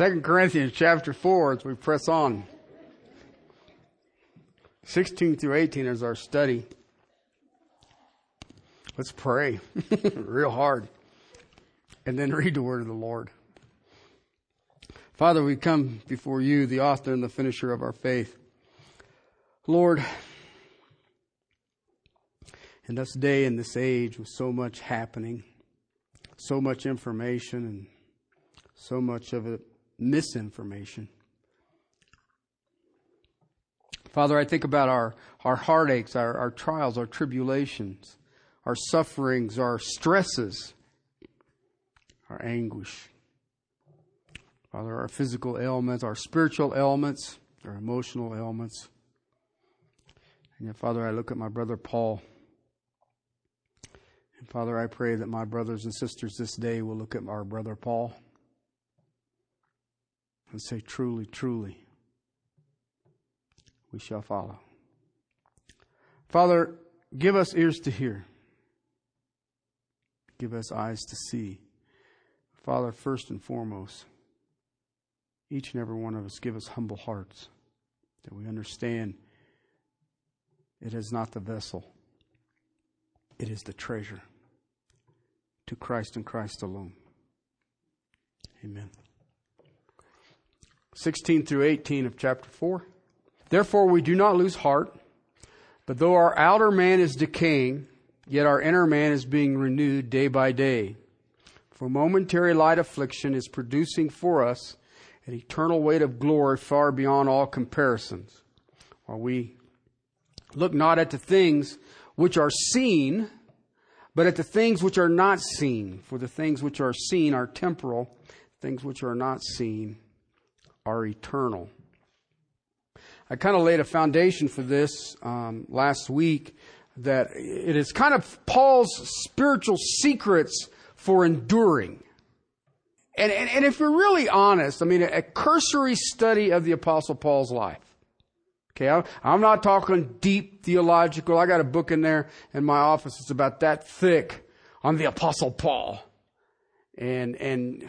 Second Corinthians chapter 4 as we press on. 16 through 18 is our study. Let's pray real hard and then read the word of the Lord. Father, we come before you, the author and the finisher of our faith. Lord, in this day and this age with so much happening, so much information and so much of it misinformation. Father, I think about our, our heartaches, our, our trials, our tribulations, our sufferings, our stresses, our anguish. Father, our physical ailments, our spiritual ailments, our emotional ailments. And yet, Father, I look at my brother Paul. And Father, I pray that my brothers and sisters this day will look at our brother Paul and say, Truly, truly, we shall follow. Father, give us ears to hear, give us eyes to see. Father, first and foremost, each and every one of us give us humble hearts that we understand it is not the vessel, it is the treasure to Christ and Christ alone. Amen. 16 through 18 of chapter 4. Therefore, we do not lose heart, but though our outer man is decaying, yet our inner man is being renewed day by day. For momentary light affliction is producing for us an eternal weight of glory far beyond all comparisons. While we look not at the things which are seen, but at the things which are not seen. For the things which are seen are temporal, things which are not seen are eternal. I kind of laid a foundation for this um, last week that it is kind of Paul's spiritual secrets for enduring. And, and, and if we're really honest, I mean, a, a cursory study of the Apostle Paul's life. Okay, I, I'm not talking deep theological. I got a book in there in my office. It's about that thick on the Apostle Paul. And, and,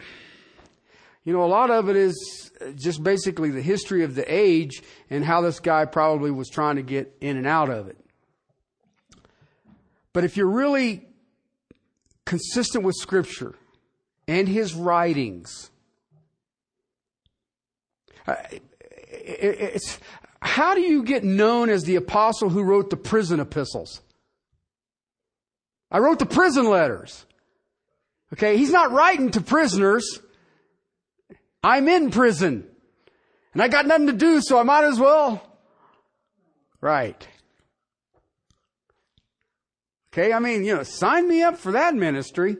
you know, a lot of it is just basically the history of the age and how this guy probably was trying to get in and out of it. But if you're really consistent with Scripture and his writings, uh, it's, how do you get known as the apostle who wrote the prison epistles? I wrote the prison letters. Okay, he's not writing to prisoners. I'm in prison. And I got nothing to do, so I might as well. Right. Okay, I mean, you know, sign me up for that ministry.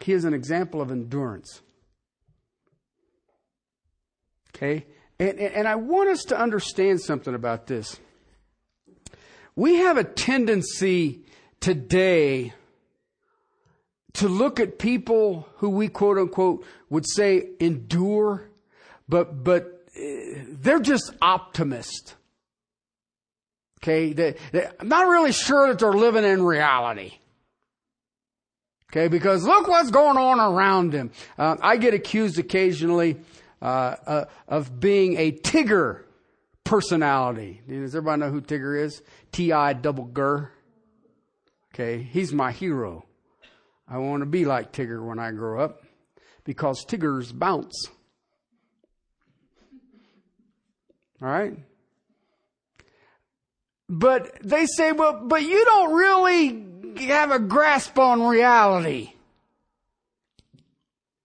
He is an example of endurance. Okay? And, and I want us to understand something about this. We have a tendency today to look at people who we quote unquote would say endure, but, but uh, they're just optimists. Okay. They, they, I'm not really sure that they're living in reality. Okay. Because look what's going on around them. Uh, I get accused occasionally, uh, uh, of being a Tigger personality. Does everybody know who Tigger is? T-I double Gur. Okay. He's my hero. I want to be like Tigger when I grow up because Tiggers bounce. All right? But they say, well, but you don't really have a grasp on reality.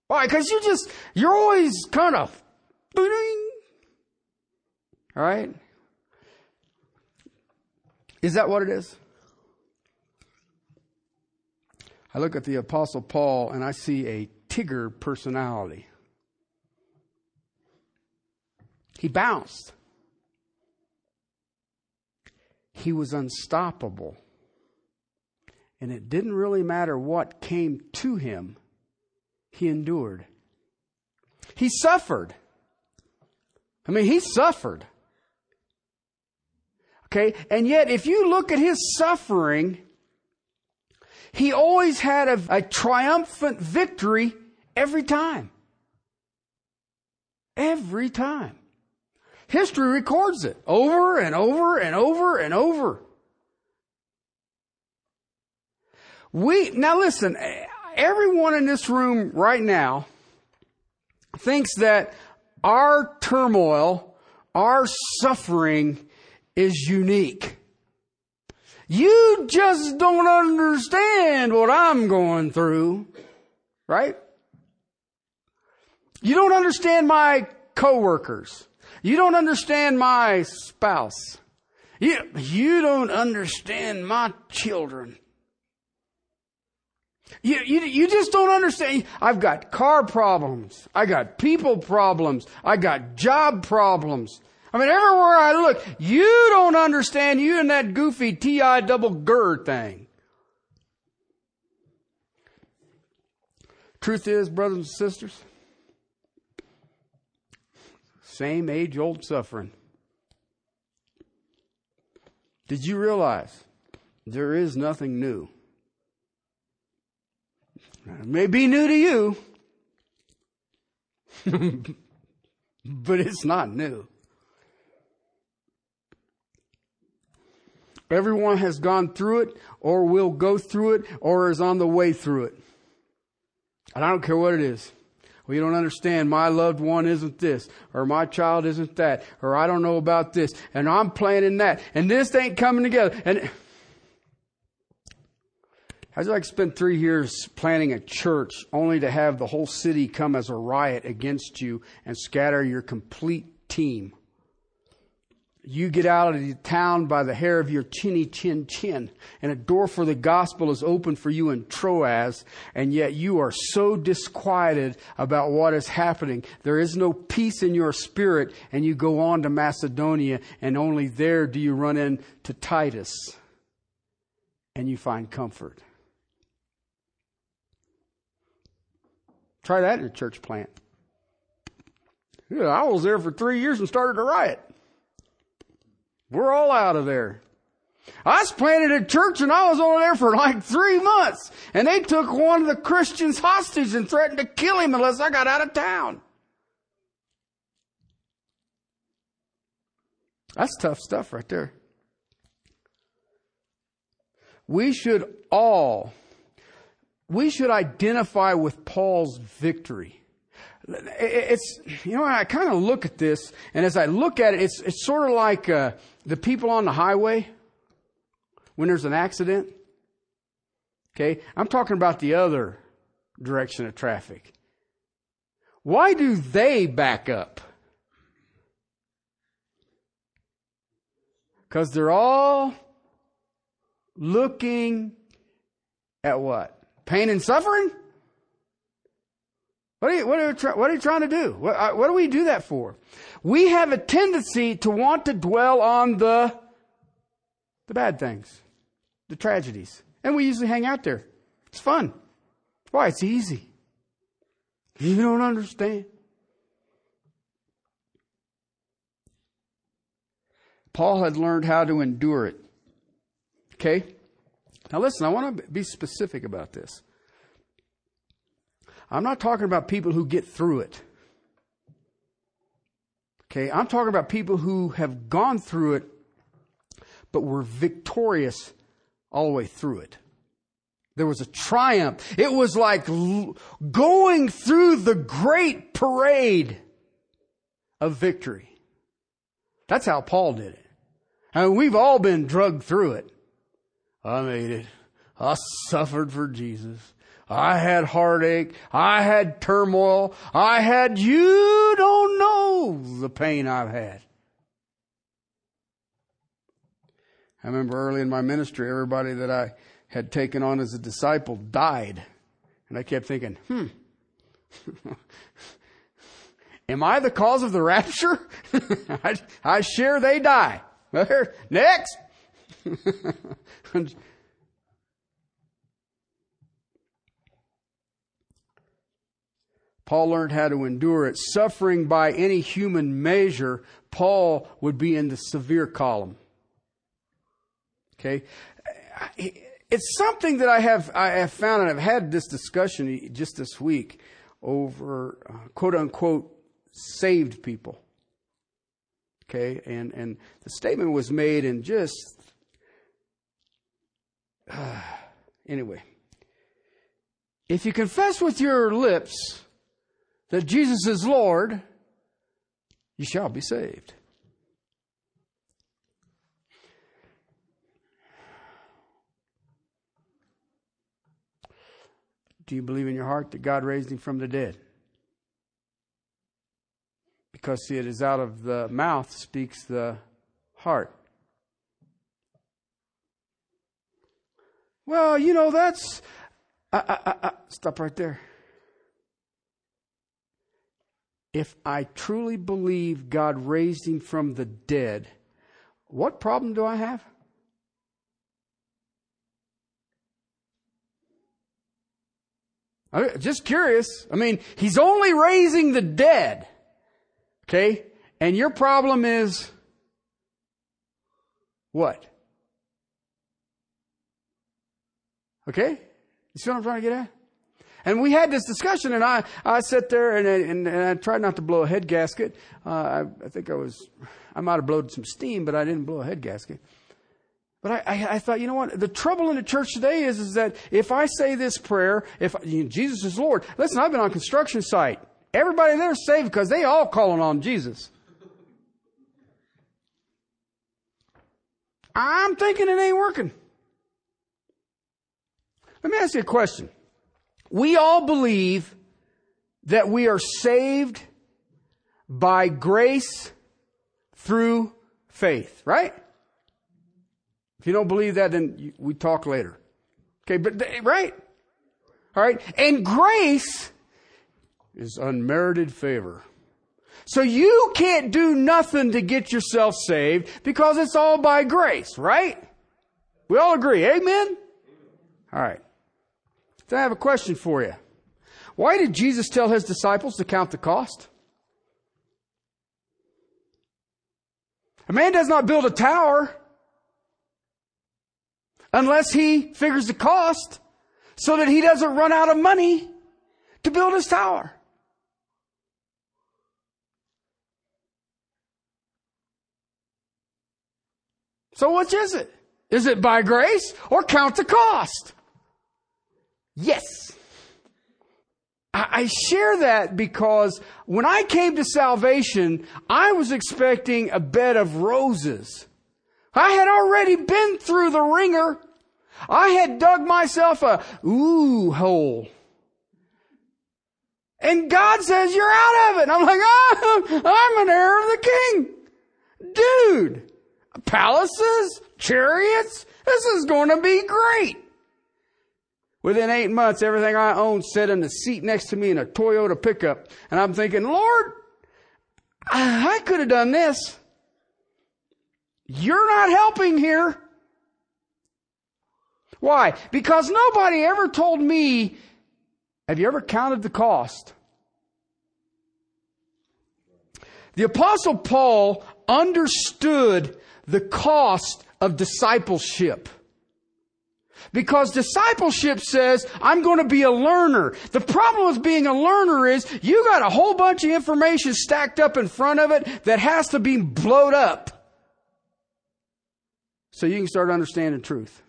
Why? Because you just, you're always kind of, all right? Is that what it is? I look at the Apostle Paul and I see a Tigger personality. He bounced. He was unstoppable. And it didn't really matter what came to him, he endured. He suffered. I mean, he suffered. Okay? And yet, if you look at his suffering, he always had a, a triumphant victory every time. Every time. History records it over and over and over and over. We, now listen, everyone in this room right now thinks that our turmoil, our suffering is unique. You just don't understand what I'm going through, right? You don't understand my coworkers. You don't understand my spouse. You, you don't understand my children. You, you, you just don't understand. I've got car problems. I got people problems. I got job problems. I mean, everywhere I look, you don't understand you and that goofy TI double GER thing. Truth is, brothers and sisters, same age old suffering. Did you realize there is nothing new? It may be new to you, but it's not new. Everyone has gone through it, or will go through it, or is on the way through it. And I don't care what it is. Well, you don't understand. My loved one isn't this, or my child isn't that, or I don't know about this, and I'm planning that, and this ain't coming together. And How'd like to spend three years planning a church only to have the whole city come as a riot against you and scatter your complete team? You get out of the town by the hair of your chinny chin chin, and a door for the gospel is open for you in Troas, and yet you are so disquieted about what is happening. There is no peace in your spirit, and you go on to Macedonia, and only there do you run into Titus, and you find comfort. Try that in a church plant. Yeah, I was there for three years and started a riot. We're all out of there. I was planted a church and I was only there for like three months. And they took one of the Christians hostage and threatened to kill him unless I got out of town. That's tough stuff right there. We should all we should identify with Paul's victory. It's, you know, I kind of look at this, and as I look at it, it's, it's sort of like uh, the people on the highway when there's an accident. Okay? I'm talking about the other direction of traffic. Why do they back up? Because they're all looking at what? Pain and suffering? What are you, what are you, what are you trying to do? What, uh, what do we do that for? We have a tendency to want to dwell on the, the bad things, the tragedies. And we usually hang out there. It's fun. Why? It's easy. You don't understand. Paul had learned how to endure it. Okay? Now, listen, I want to be specific about this. I'm not talking about people who get through it. Okay, I'm talking about people who have gone through it, but were victorious all the way through it. There was a triumph. It was like going through the great parade of victory. That's how Paul did it. I mean, we've all been drugged through it. I made it. I suffered for Jesus. I had heartache. I had turmoil. I had, you don't know the pain I've had. I remember early in my ministry, everybody that I had taken on as a disciple died. And I kept thinking, hmm, am I the cause of the rapture? I, I share they die. Next. Paul learned how to endure it. Suffering by any human measure, Paul would be in the severe column. Okay? it's something that I have, I have found, and I've had this discussion just this week over uh, quote unquote saved people. Okay, and, and the statement was made in just, uh, anyway. If you confess with your lips that Jesus is Lord, you shall be saved. Do you believe in your heart that God raised him from the dead? Because, see, it is out of the mouth speaks the heart. Well, you know, that's. Stop right there. If I truly believe God raised him from the dead, what problem do I have? I'm just curious. I mean, he's only raising the dead. Okay? And your problem is what? Okay? You see what I'm trying to get at? And we had this discussion, and I, I sat there and, and, and I tried not to blow a head gasket. Uh, I, I think I was, I might have blown some steam, but I didn't blow a head gasket. But I, I, I, thought, you know what? The trouble in the church today is, is that if I say this prayer, if you know, Jesus is Lord, listen, I've been on construction site. Everybody there is saved because they all calling on Jesus. I'm thinking it ain't working. Let me ask you a question. We all believe that we are saved by grace through faith, right? If you don't believe that, then we talk later. Okay, but, right? All right. And grace is unmerited favor. So you can't do nothing to get yourself saved because it's all by grace, right? We all agree. Amen? All right. So I have a question for you. Why did Jesus tell his disciples to count the cost? A man does not build a tower unless he figures the cost so that he doesn't run out of money to build his tower. So which is it? Is it by grace or count the cost? Yes. I share that because when I came to salvation, I was expecting a bed of roses. I had already been through the ringer. I had dug myself a ooh hole. And God says, you're out of it. And I'm like, oh, I'm an heir of the king. Dude, palaces, chariots, this is going to be great. Within eight months, everything I owned sat in the seat next to me in a Toyota pickup. And I'm thinking, Lord, I could have done this. You're not helping here. Why? Because nobody ever told me, have you ever counted the cost? The apostle Paul understood the cost of discipleship. Because discipleship says, I'm going to be a learner. The problem with being a learner is you got a whole bunch of information stacked up in front of it that has to be blowed up. So you can start understanding truth.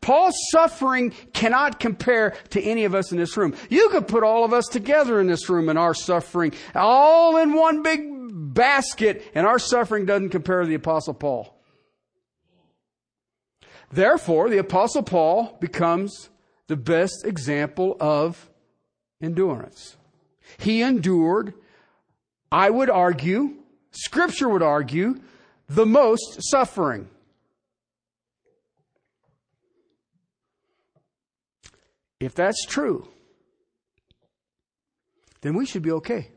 Paul's suffering cannot compare to any of us in this room. You could put all of us together in this room and our suffering all in one big basket and our suffering doesn't compare to the apostle Paul. Therefore, the apostle Paul becomes the best example of endurance. He endured, I would argue, scripture would argue, the most suffering. If that's true, then we should be okay.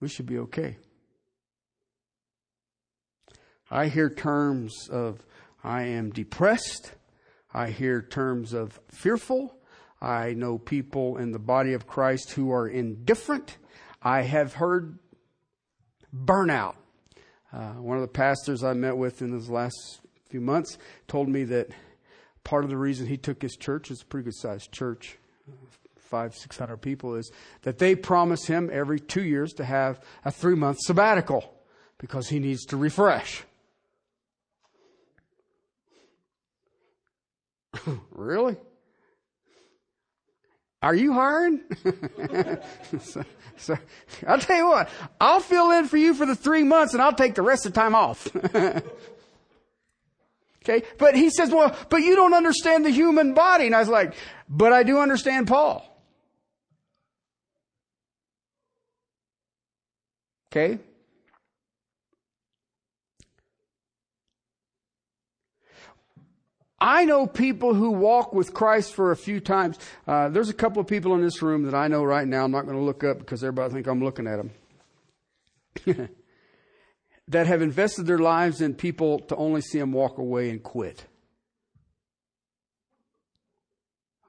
We should be okay. I hear terms of I am depressed. I hear terms of fearful. I know people in the body of Christ who are indifferent. I have heard burnout. Uh, one of the pastors I met with in those last few months told me that part of the reason he took his church, it's a pretty good sized church, five, six hundred people, is that they promise him every two years to have a three month sabbatical because he needs to refresh. really? Are you hiring? so, so, I'll tell you what, I'll fill in for you for the three months and I'll take the rest of the time off. okay? But he says, well, but you don't understand the human body. And I was like, but I do understand Paul. Okay? I know people who walk with Christ for a few times. Uh, there's a couple of people in this room that I know right now. I'm not going to look up because everybody think I'm looking at them. that have invested their lives in people to only see them walk away and quit.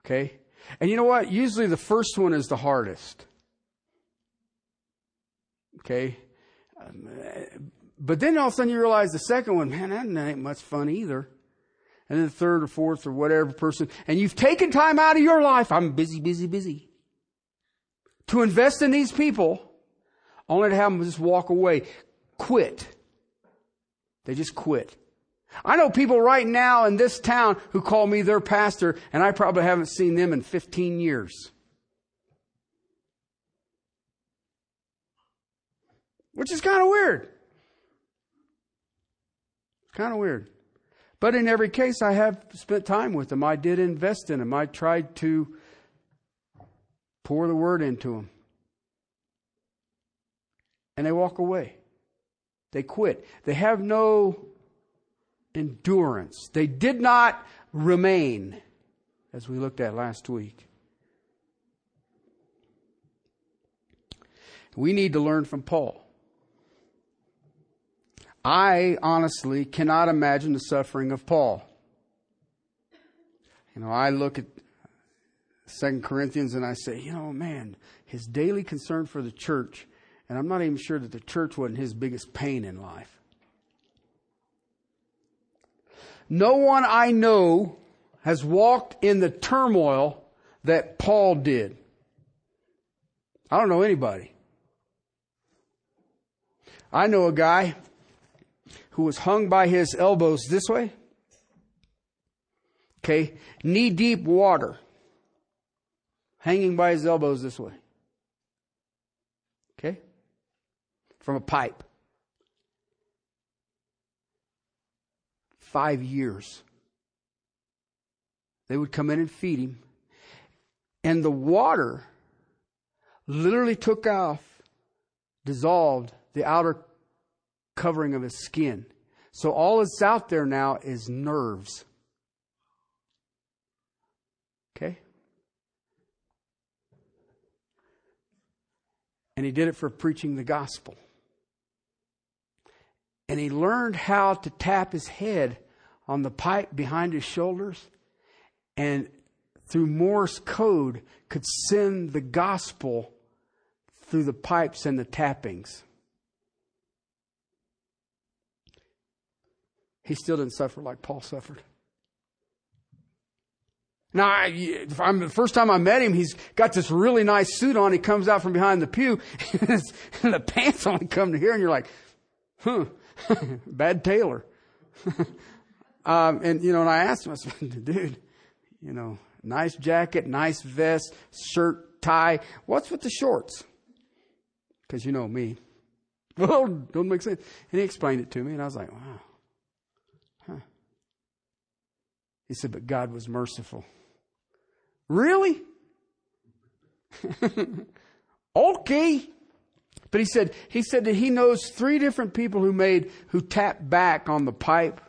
Okay? And you know what? Usually the first one is the hardest. Okay? Um, but then all of a sudden you realize the second one, man, that ain't much fun either and then the third or fourth or whatever person, and you've taken time out of your life, I'm busy, busy, busy, to invest in these people, only to have them just walk away, quit. They just quit. I know people right now in this town who call me their pastor, and I probably haven't seen them in 15 years. Which is kind of weird. Kind of weird. But in every case, I have spent time with them. I did invest in them. I tried to pour the word into them. And they walk away. They quit. They have no endurance. They did not remain, as we looked at last week. We need to learn from Paul. I honestly cannot imagine the suffering of Paul. You know, I look at Second Corinthians and I say, you know, man, his daily concern for the church, and I'm not even sure that the church wasn't his biggest pain in life. No one I know has walked in the turmoil that Paul did. I don't know anybody. I know a guy who was hung by his elbows this way. Okay, knee deep water, hanging by his elbows this way. Okay, from a pipe. Five years. They would come in and feed him. And the water literally took off, dissolved the outer covering of his skin. So all that's out there now is nerves. Okay? And he did it for preaching the gospel. And he learned how to tap his head on the pipe behind his shoulders and through Morse code could send the gospel through the pipes and the tappings. He still didn't suffer like Paul suffered. Now, I, I'm, the first time I met him, he's got this really nice suit on. He comes out from behind the pew, and the pants only come to here, and you're like, huh, bad tailor. um, and, you know, and I asked him, I said, dude, you know, nice jacket, nice vest, shirt, tie. What's with the shorts? Because you know me. Well, don't make sense. And he explained it to me, and I was like, wow. He said, but God was merciful. Really? okay. But he said, he said that he knows three different people who made, who tapped back on the pipe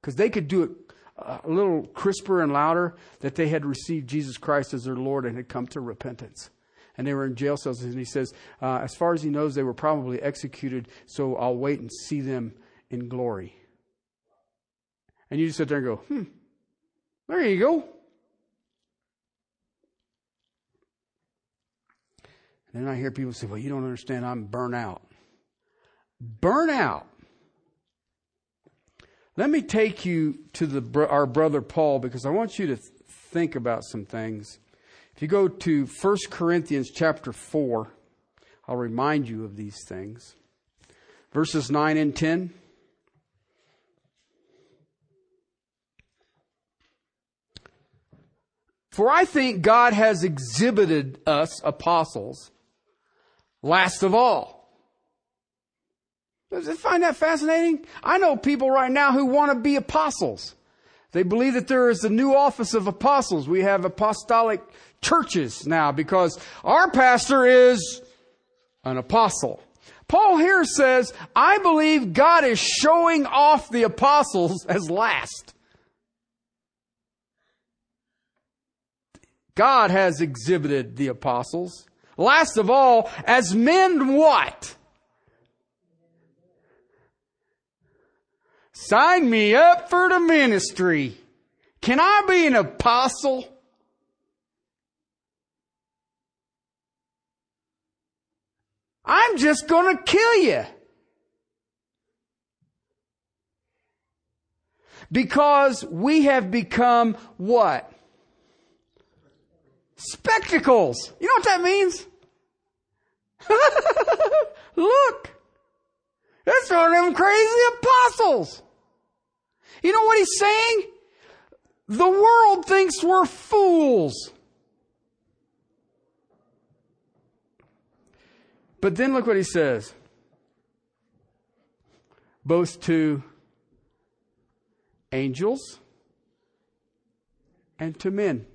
because they could do it a little crisper and louder that they had received Jesus Christ as their Lord and had come to repentance. And they were in jail cells. And he says, uh, as far as he knows, they were probably executed, so I'll wait and see them in glory. And you just sit there and go, hmm, there you go. And then I hear people say, well, you don't understand, I'm burnt out. Burnout Let me take you to the, our brother Paul because I want you to think about some things. If you go to 1 Corinthians chapter 4, I'll remind you of these things. Verses 9 and 10. For I think God has exhibited us apostles last of all. Does it find that fascinating? I know people right now who want to be apostles. They believe that there is a new office of apostles. We have apostolic churches now because our pastor is an apostle. Paul here says, I believe God is showing off the apostles as last. God has exhibited the apostles. Last of all, as men what? Sign me up for the ministry. Can I be an apostle? I'm just going to kill you. Because we have become what? Spectacles. You know what that means? Look. That's one of them crazy apostles. You know what he's saying? The world thinks we're fools. But then look what he says. Both to angels and to men.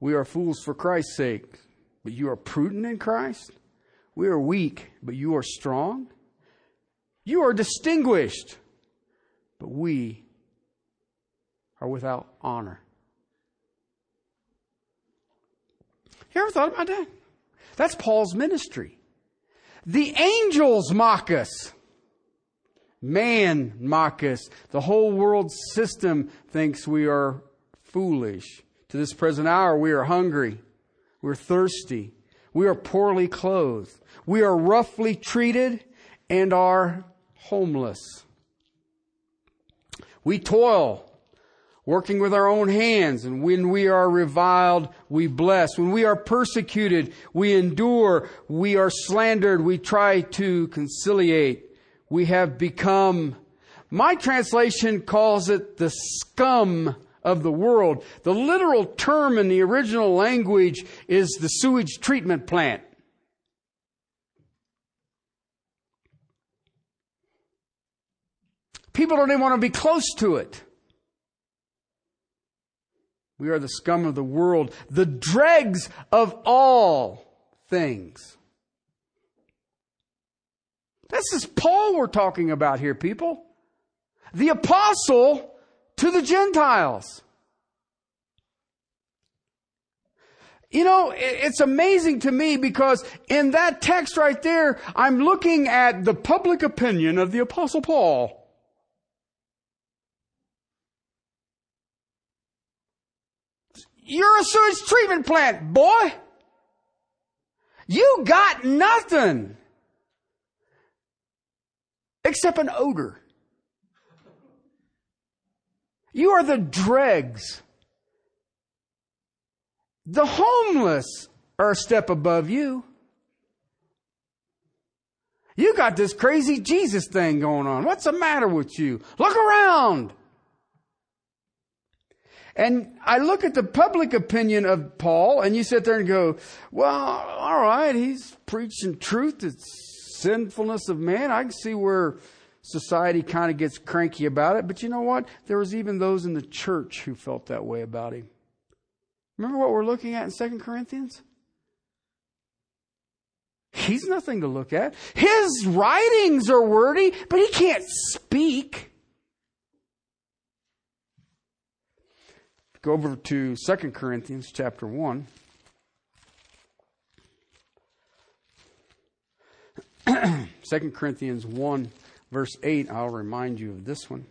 We are fools for Christ's sake, but you are prudent in Christ. We are weak, but you are strong. You are distinguished, but we are without honor. You ever thought about that? That's Paul's ministry. The angels mock us. Man mock us. The whole world system thinks we are foolish. To this present hour, we are hungry. We're thirsty. We are poorly clothed. We are roughly treated and are homeless. We toil, working with our own hands, and when we are reviled, we bless. When we are persecuted, we endure. We are slandered, we try to conciliate. We have become, my translation calls it the scum of the world. The literal term in the original language is the sewage treatment plant. People don't even want to be close to it. We are the scum of the world, the dregs of all things. This is Paul we're talking about here, people. The apostle to the Gentiles. You know, it's amazing to me because in that text right there, I'm looking at the public opinion of the apostle Paul. You're a sewage treatment plant, boy. You got nothing except an odor. You are the dregs. The homeless are a step above you. You got this crazy Jesus thing going on. What's the matter with you? Look around. And I look at the public opinion of Paul, and you sit there and go, well, all right, he's preaching truth. It's sinfulness of man. I can see where society kind of gets cranky about it. But you know what? There was even those in the church who felt that way about him. Remember what we're looking at in Second Corinthians? He's nothing to look at. His writings are wordy, but he can't speak. Go over to 2 Corinthians chapter 1. Second Corinthians 1, verse 8, I'll remind you of this one.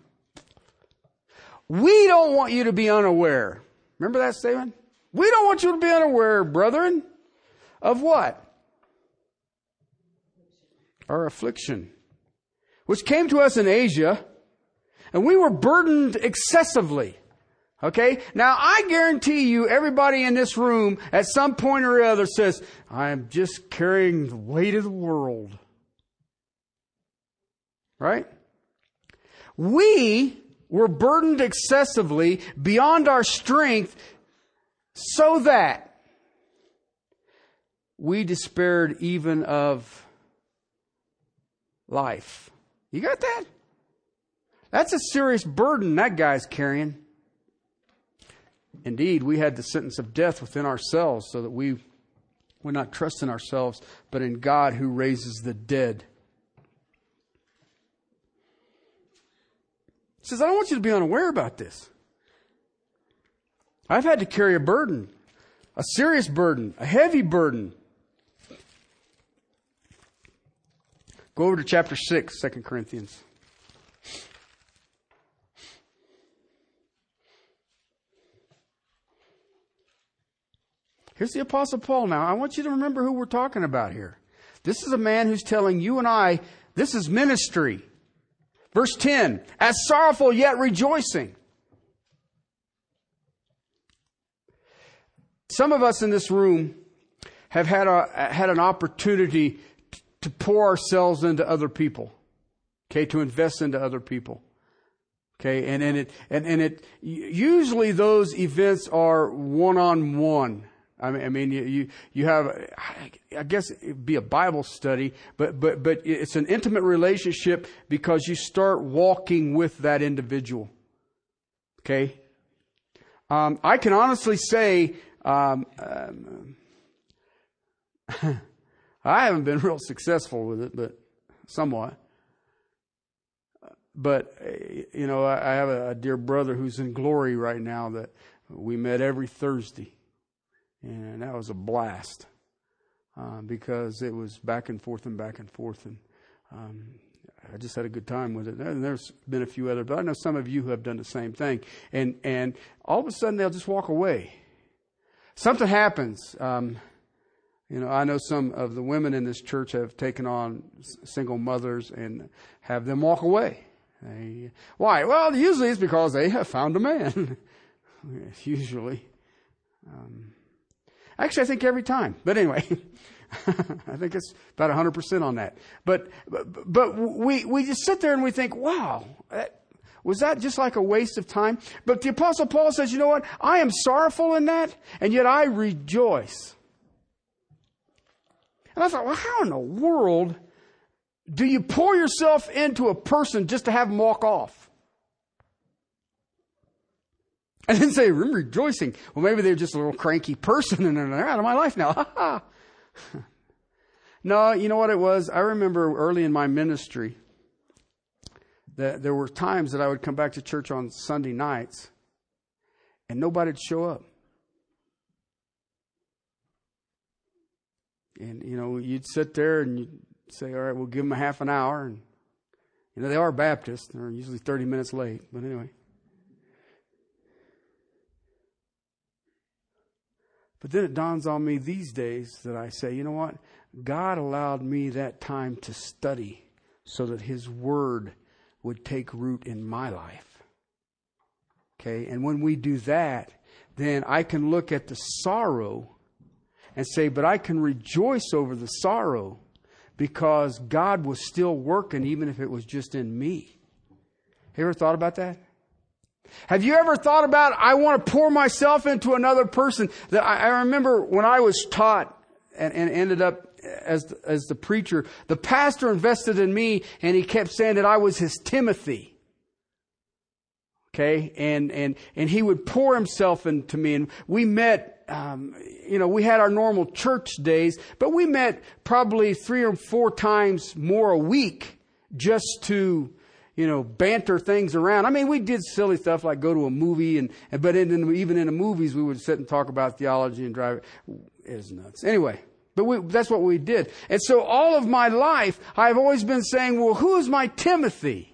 We don't want you to be unaware. Remember that statement? We don't want you to be unaware, brethren, of what? Our affliction which came to us in Asia, and we were burdened excessively. Okay? Now I guarantee you everybody in this room at some point or other says, I am just carrying the weight of the world. Right? We were burdened excessively beyond our strength so that we despaired even of life. You got that? That's a serious burden that guy's carrying. Indeed, we had the sentence of death within ourselves so that we would not trust in ourselves, but in God who raises the dead. He says, I don't want you to be unaware about this. I've had to carry a burden, a serious burden, a heavy burden. Go over to chapter 6, 2 Corinthians. Here's the Apostle Paul now. I want you to remember who we're talking about here. This is a man who's telling you and I, this is ministry. Verse 10, as sorrowful yet rejoicing. Some of us in this room have had a, had an opportunity to pour ourselves into other people. Okay, to invest into other people. Okay, and, and it, and, and it, usually those events are one on one. I mean, I mean, you, you, have, I guess it'd be a Bible study, but, but, but it's an intimate relationship because you start walking with that individual. Okay? Um, I can honestly say, um, um, I haven't been real successful with it, but somewhat. But, you know, I have a dear brother who's in glory right now that we met every Thursday and that was a blast uh, because it was back and forth and back and forth, and um, I just had a good time with it. And there's been a few other, but I know some of you who have done the same thing, and and all of a sudden they'll just walk away. Something happens. Um, you know, I know some of the women in this church have taken on single mothers and have them walk away. They, why? Well, usually it's because they have found a man. usually. Um, Actually, I think every time. But anyway, I think it's about 100% on that. But, but, but we, we just sit there and we think, wow, was that just like a waste of time? But the apostle Paul says, you know what? I am sorrowful in that, and yet I rejoice. And I thought, well, how in the world do you pour yourself into a person just to have them walk off? And then say, I'm rejoicing. Well, maybe they're just a little cranky person and they're out of my life now. no, you know what it was? I remember early in my ministry that there were times that I would come back to church on Sunday nights and nobody'd show up. And, you know, you'd sit there and you'd say, all right, we'll give them a half an hour. And, you know, they are Baptists. They're usually 30 minutes late. But anyway. But then it dawns on me these days that I say, you know what? God allowed me that time to study so that His Word would take root in my life. Okay? And when we do that, then I can look at the sorrow and say, but I can rejoice over the sorrow because God was still working even if it was just in me. You ever thought about that? Have you ever thought about, I want to pour myself into another person? That I, I remember when I was taught and, and ended up as, as the preacher, the pastor invested in me and he kept saying that I was his Timothy. Okay, and and and he would pour himself into me, and we met. Um, you know, we had our normal church days, but we met probably three or four times more a week just to you know, banter things around. I mean, we did silly stuff like go to a movie, and, but in, in, even in the movies, we would sit and talk about theology and drive. It nuts. Anyway, but we, that's what we did. And so all of my life, I've always been saying, well, who is my Timothy?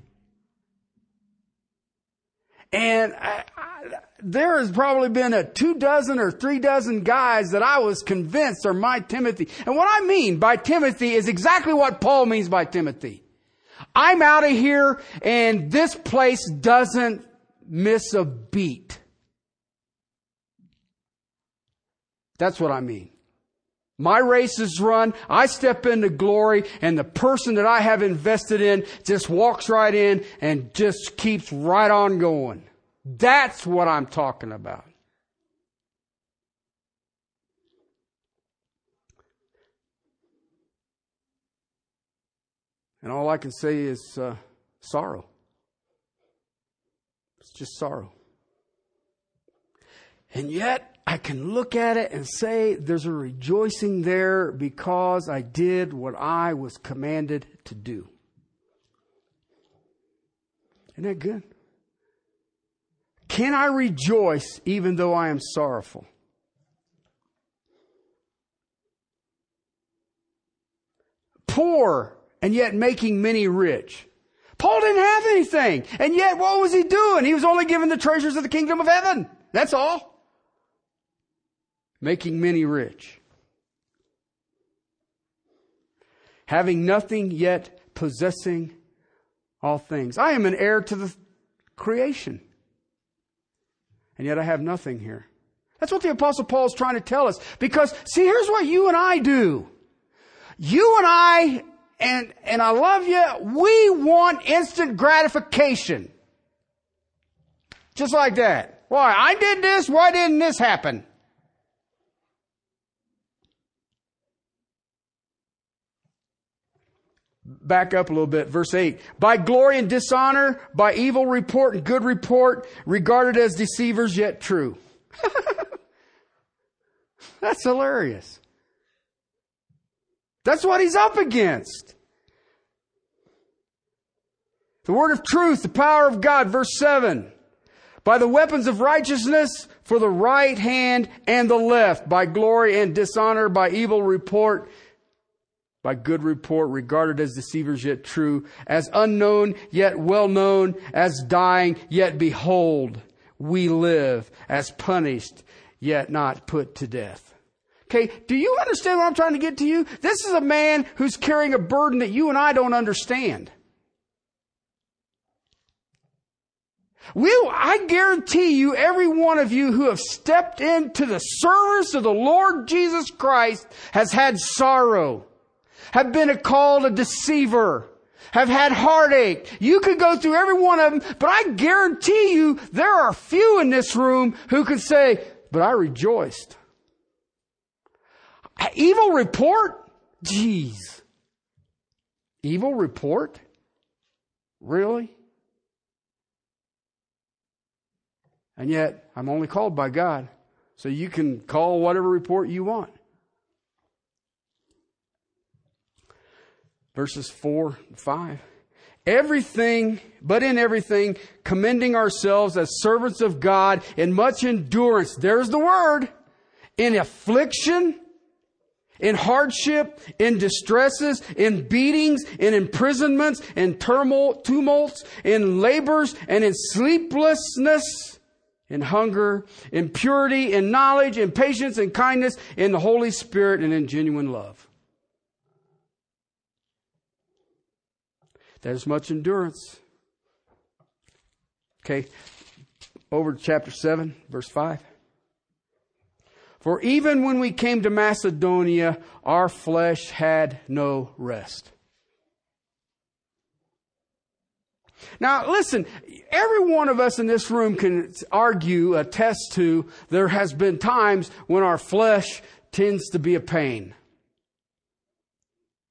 And I, I, there has probably been a two dozen or three dozen guys that I was convinced are my Timothy. And what I mean by Timothy is exactly what Paul means by Timothy. I'm out of here and this place doesn't miss a beat. That's what I mean. My race is run. I step into glory and the person that I have invested in just walks right in and just keeps right on going. That's what I'm talking about. And all I can say is uh, sorrow. It's just sorrow. And yet, I can look at it and say there's a rejoicing there because I did what I was commanded to do. Isn't that good? Can I rejoice even though I am sorrowful? Poor and yet making many rich. Paul didn't have anything. And yet what was he doing? He was only given the treasures of the kingdom of heaven. That's all. Making many rich. Having nothing yet possessing all things. I am an heir to the creation. And yet I have nothing here. That's what the apostle Paul is trying to tell us. Because see, here's what you and I do. You and I and, and I love you. We want instant gratification. Just like that. Why? I did this. Why didn't this happen? Back up a little bit. Verse 8. By glory and dishonor, by evil report and good report, regarded as deceivers yet true. That's hilarious. That's what he's up against. The word of truth, the power of God, verse 7. By the weapons of righteousness for the right hand and the left, by glory and dishonor, by evil report, by good report, regarded as deceivers yet true, as unknown yet well known, as dying yet behold, we live, as punished yet not put to death. Okay, do you understand what I'm trying to get to you? This is a man who's carrying a burden that you and I don't understand. We, I guarantee you, every one of you who have stepped into the service of the Lord Jesus Christ has had sorrow, have been called a deceiver, have had heartache. You could go through every one of them, but I guarantee you there are few in this room who could say, but I rejoiced. Evil report? Jeez. Evil report? Really? And yet, I'm only called by God. So you can call whatever report you want. Verses 4 and 5. Everything, but in everything, commending ourselves as servants of God in much endurance. There's the word. In affliction, in hardship, in distresses, in beatings, in imprisonments, in turmoil, tumults, in labors, and in sleeplessness, in hunger, in purity, in knowledge, in patience, in kindness, in the Holy Spirit, and in genuine love. There's much endurance. Okay, over to chapter 7, verse 5. For even when we came to Macedonia, our flesh had no rest. Now, listen, every one of us in this room can argue, attest to, there has been times when our flesh tends to be a pain.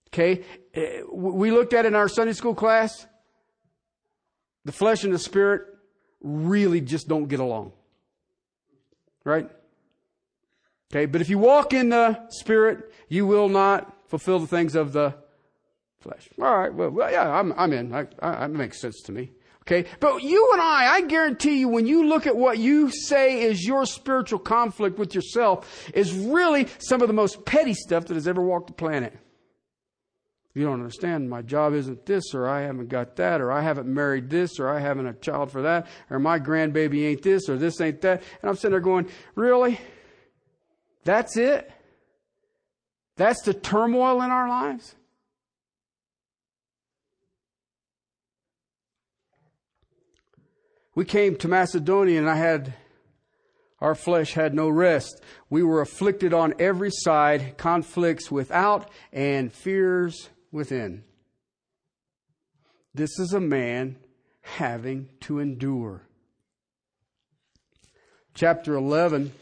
Okay? Eh, we looked at in our Sunday school class. The flesh and the spirit really just don't get along. Right? Okay, but if you walk in the Spirit, you will not fulfill the things of the flesh. All right, well, well yeah, I'm, I'm in. I, I, that makes sense to me. Okay, but you and I, I guarantee you, when you look at what you say is your spiritual conflict with yourself, is really some of the most petty stuff that has ever walked the planet. You don't understand. My job isn't this, or I haven't got that, or I haven't married this, or I haven't a child for that, or my grandbaby ain't this, or this ain't that. And I'm sitting there going, really? That's it? That's the turmoil in our lives? We came to Macedonia and I had, our flesh had no rest. We were afflicted on every side, conflicts without and fears within. This is a man having to endure. Chapter 11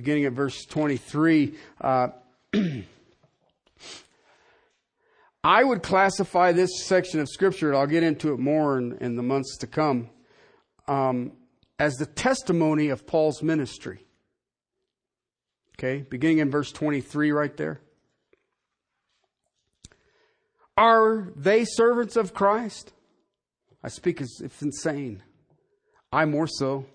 beginning at verse 23. Uh, I would classify this section of Scripture, and I'll get into it more in, in the months to come, um, as the testimony of Paul's ministry. Okay, beginning in verse 23 right there. Are they servants of Christ? I speak as if insane. I more so.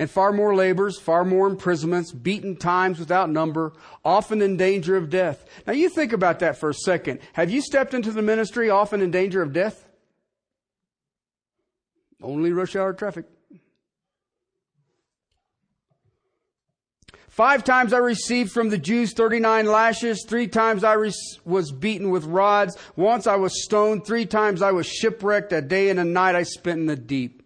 And far more labors, far more imprisonments, beaten times without number, often in danger of death. Now you think about that for a second. Have you stepped into the ministry often in danger of death? Only rush hour traffic. Five times I received from the Jews 39 lashes. Three times I was beaten with rods. Once I was stoned. Three times I was shipwrecked. A day and a night I spent in the deep.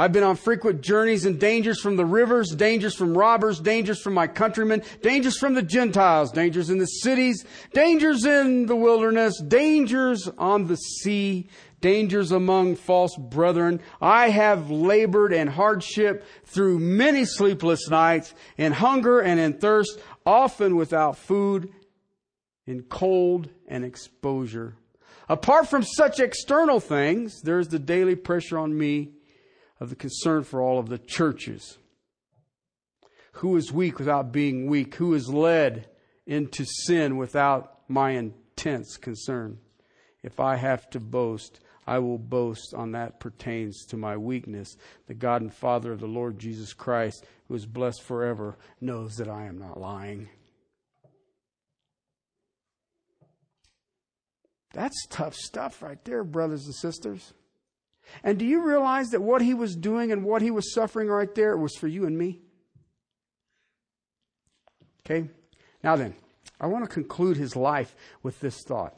I've been on frequent journeys and dangers from the rivers, dangers from robbers, dangers from my countrymen, dangers from the Gentiles, dangers in the cities, dangers in the wilderness, dangers on the sea, dangers among false brethren. I have labored in hardship through many sleepless nights, in hunger and in thirst, often without food, in cold and exposure. Apart from such external things, there is the daily pressure on me of the concern for all of the churches. Who is weak without being weak? Who is led into sin without my intense concern? If I have to boast, I will boast on that pertains to my weakness. The God and Father of the Lord Jesus Christ, who is blessed forever, knows that I am not lying. That's tough stuff right there, brothers and sisters. And do you realize that what he was doing and what he was suffering right there was for you and me? Okay? Now then, I want to conclude his life with this thought.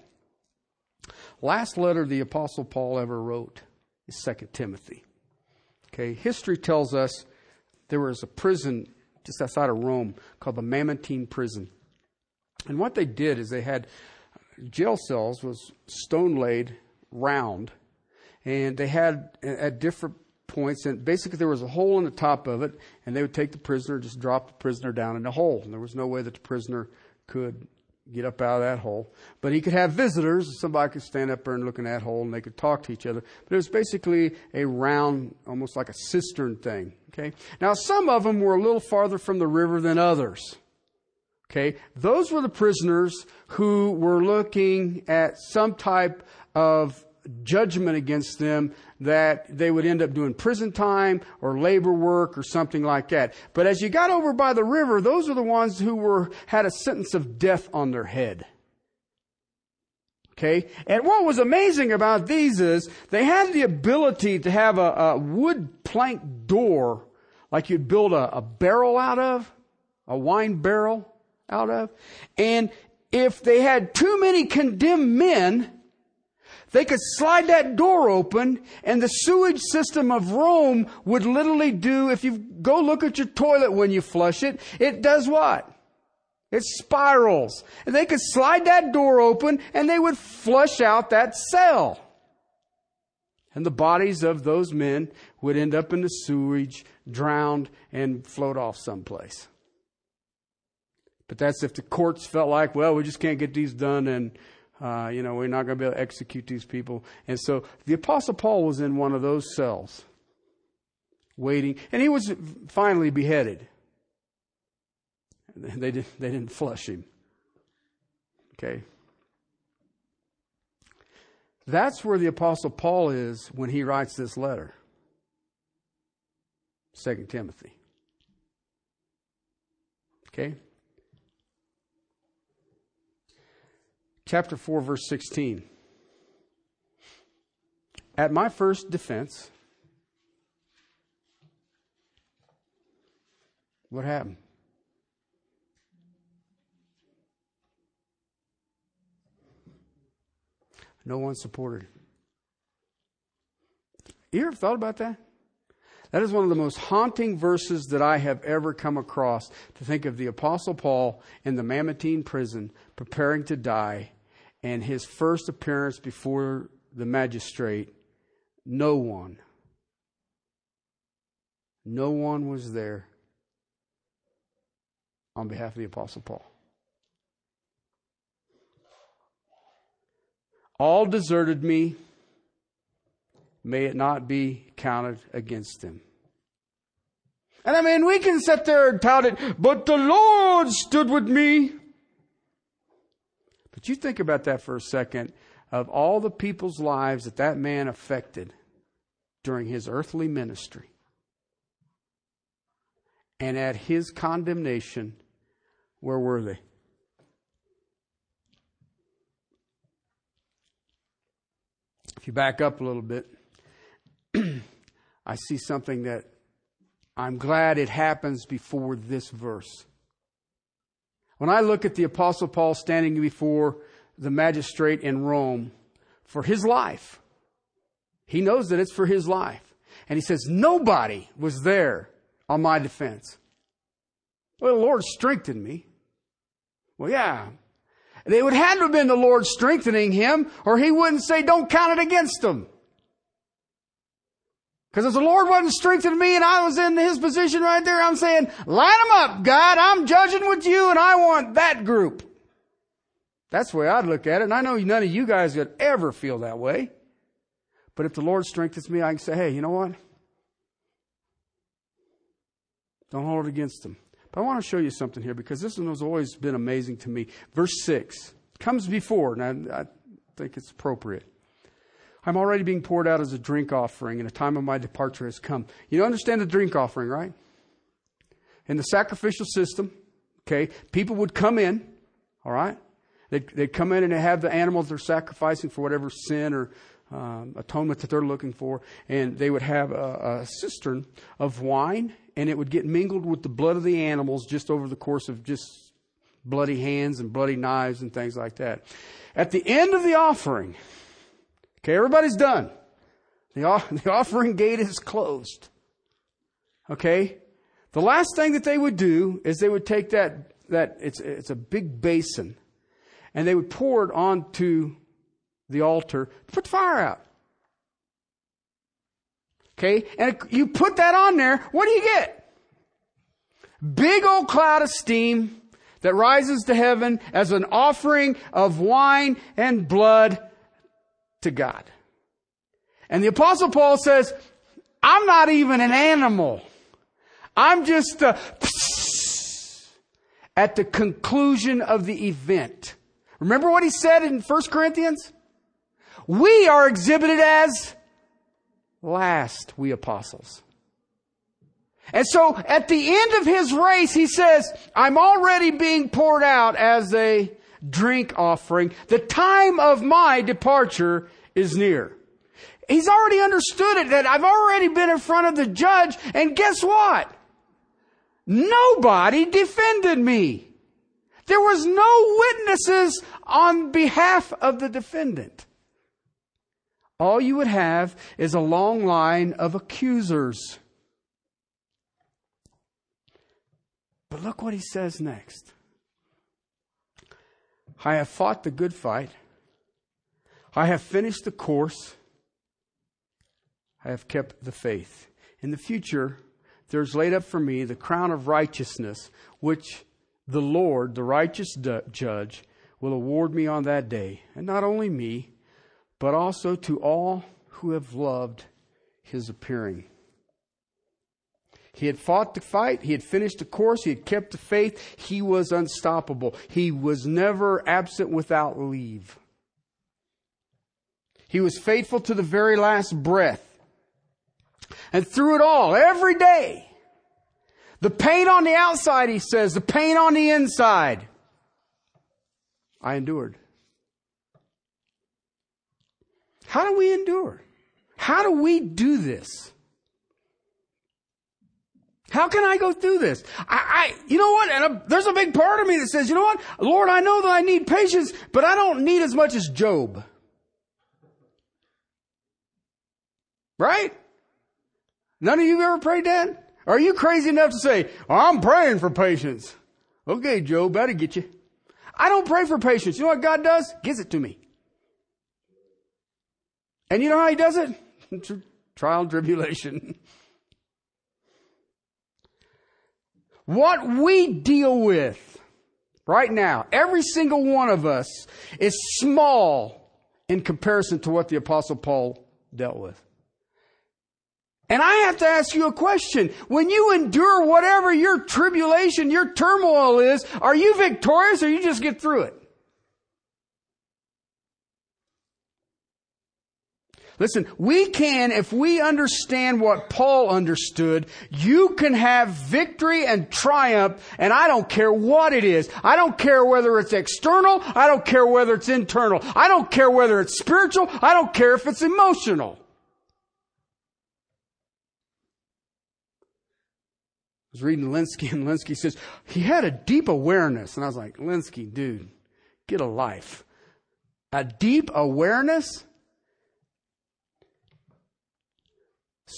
Last letter the Apostle Paul ever wrote is 2 Timothy. Okay, history tells us there was a prison just outside of Rome called the Mamertine prison. And what they did is they had jail cells was stone laid round and they had at different points and basically there was a hole in the top of it and they would take the prisoner just drop the prisoner down in the hole and there was no way that the prisoner could get up out of that hole. But he could have visitors. Somebody could stand up there and look in that hole and they could talk to each other. But it was basically a round, almost like a cistern thing. Okay. Now some of them were a little farther from the river than others. Okay. Those were the prisoners who were looking at some type of judgment against them that they would end up doing prison time or labor work or something like that. But as you got over by the river, those are the ones who were, had a sentence of death on their head. Okay? And what was amazing about these is they had the ability to have a, a wood plank door like you'd build a, a barrel out of, a wine barrel out of. And if they had too many condemned men, they could slide that door open and the sewage system of Rome would literally do, if you go look at your toilet when you flush it, it does what? It spirals. And they could slide that door open and they would flush out that cell. And the bodies of those men would end up in the sewage, drowned, and float off someplace. But that's if the courts felt like, well, we just can't get these done and uh, you know, we're not going to be able to execute these people. And so the Apostle Paul was in one of those cells, waiting, and he was finally beheaded. They, did, they didn't flush him. Okay. That's where the Apostle Paul is when he writes this letter. 2 Timothy. Okay? Chapter 4, verse 16. At my first defense, what happened? No one supported. You ever thought about that? That is one of the most haunting verses that I have ever come across to think of the Apostle Paul in the Mamertine prison preparing to die and his first appearance before the magistrate. No one, no one was there on behalf of the Apostle Paul. All deserted me. May it not be counted against them. And I mean, we can sit there and tout it, but the Lord stood with me. But you think about that for a second of all the people's lives that that man affected during his earthly ministry. And at his condemnation, where were they? If you back up a little bit, I see something that I'm glad it happens before this verse. When I look at the Apostle Paul standing before the magistrate in Rome for his life, he knows that it's for his life. And he says, Nobody was there on my defense. Well, the Lord strengthened me. Well, yeah. It would have to have been the Lord strengthening him, or he wouldn't say, Don't count it against him. Because if the Lord wasn't strengthening me and I was in his position right there, I'm saying, line them up, God. I'm judging with you and I want that group. That's the way I'd look at it. And I know none of you guys would ever feel that way. But if the Lord strengthens me, I can say, hey, you know what? Don't hold it against them. But I want to show you something here because this one has always been amazing to me. Verse 6 comes before, and I, I think it's appropriate. I'm already being poured out as a drink offering, and the time of my departure has come. You understand the drink offering, right? In the sacrificial system, okay, people would come in, all right? They'd, they'd come in and they have the animals they're sacrificing for whatever sin or um, atonement that they're looking for, and they would have a, a cistern of wine, and it would get mingled with the blood of the animals just over the course of just bloody hands and bloody knives and things like that. At the end of the offering, Okay, everybody's done. The, the offering gate is closed. Okay? The last thing that they would do is they would take that, that it's, it's a big basin, and they would pour it onto the altar to put the fire out. Okay? And you put that on there, what do you get? Big old cloud of steam that rises to heaven as an offering of wine and blood to God. And the apostle Paul says, I'm not even an animal. I'm just a at the conclusion of the event. Remember what he said in 1 Corinthians? We are exhibited as last, we apostles. And so at the end of his race, he says, I'm already being poured out as a drink offering. The time of my departure is near. He's already understood it that I've already been in front of the judge and guess what? Nobody defended me. There was no witnesses on behalf of the defendant. All you would have is a long line of accusers. But look what he says next. I have fought the good fight. I have finished the course. I have kept the faith. In the future, there's laid up for me the crown of righteousness, which the Lord, the righteous judge, will award me on that day. And not only me, but also to all who have loved his appearing. He had fought the fight. He had finished the course. He had kept the faith. He was unstoppable. He was never absent without leave. He was faithful to the very last breath. And through it all, every day, the pain on the outside, he says, the pain on the inside, I endured. How do we endure? How do we do this? How can I go through this? I, I you know what? And there's a big part of me that says, you know what? Lord, I know that I need patience, but I don't need as much as Job. Right? None of you ever prayed that? Are you crazy enough to say, I'm praying for patience? Okay, Joe, better get you. I don't pray for patience. You know what God does? Gives it to me. And you know how he does it? Trial and tribulation. what we deal with right now, every single one of us, is small in comparison to what the apostle Paul dealt with. And I have to ask you a question. When you endure whatever your tribulation, your turmoil is, are you victorious or you just get through it? Listen, we can, if we understand what Paul understood, you can have victory and triumph, and I don't care what it is. I don't care whether it's external. I don't care whether it's internal. I don't care whether it's spiritual. I don't care if it's emotional. I was reading Lenski, and Lenski says, he had a deep awareness. And I was like, Lenski, dude, get a life. A deep awareness?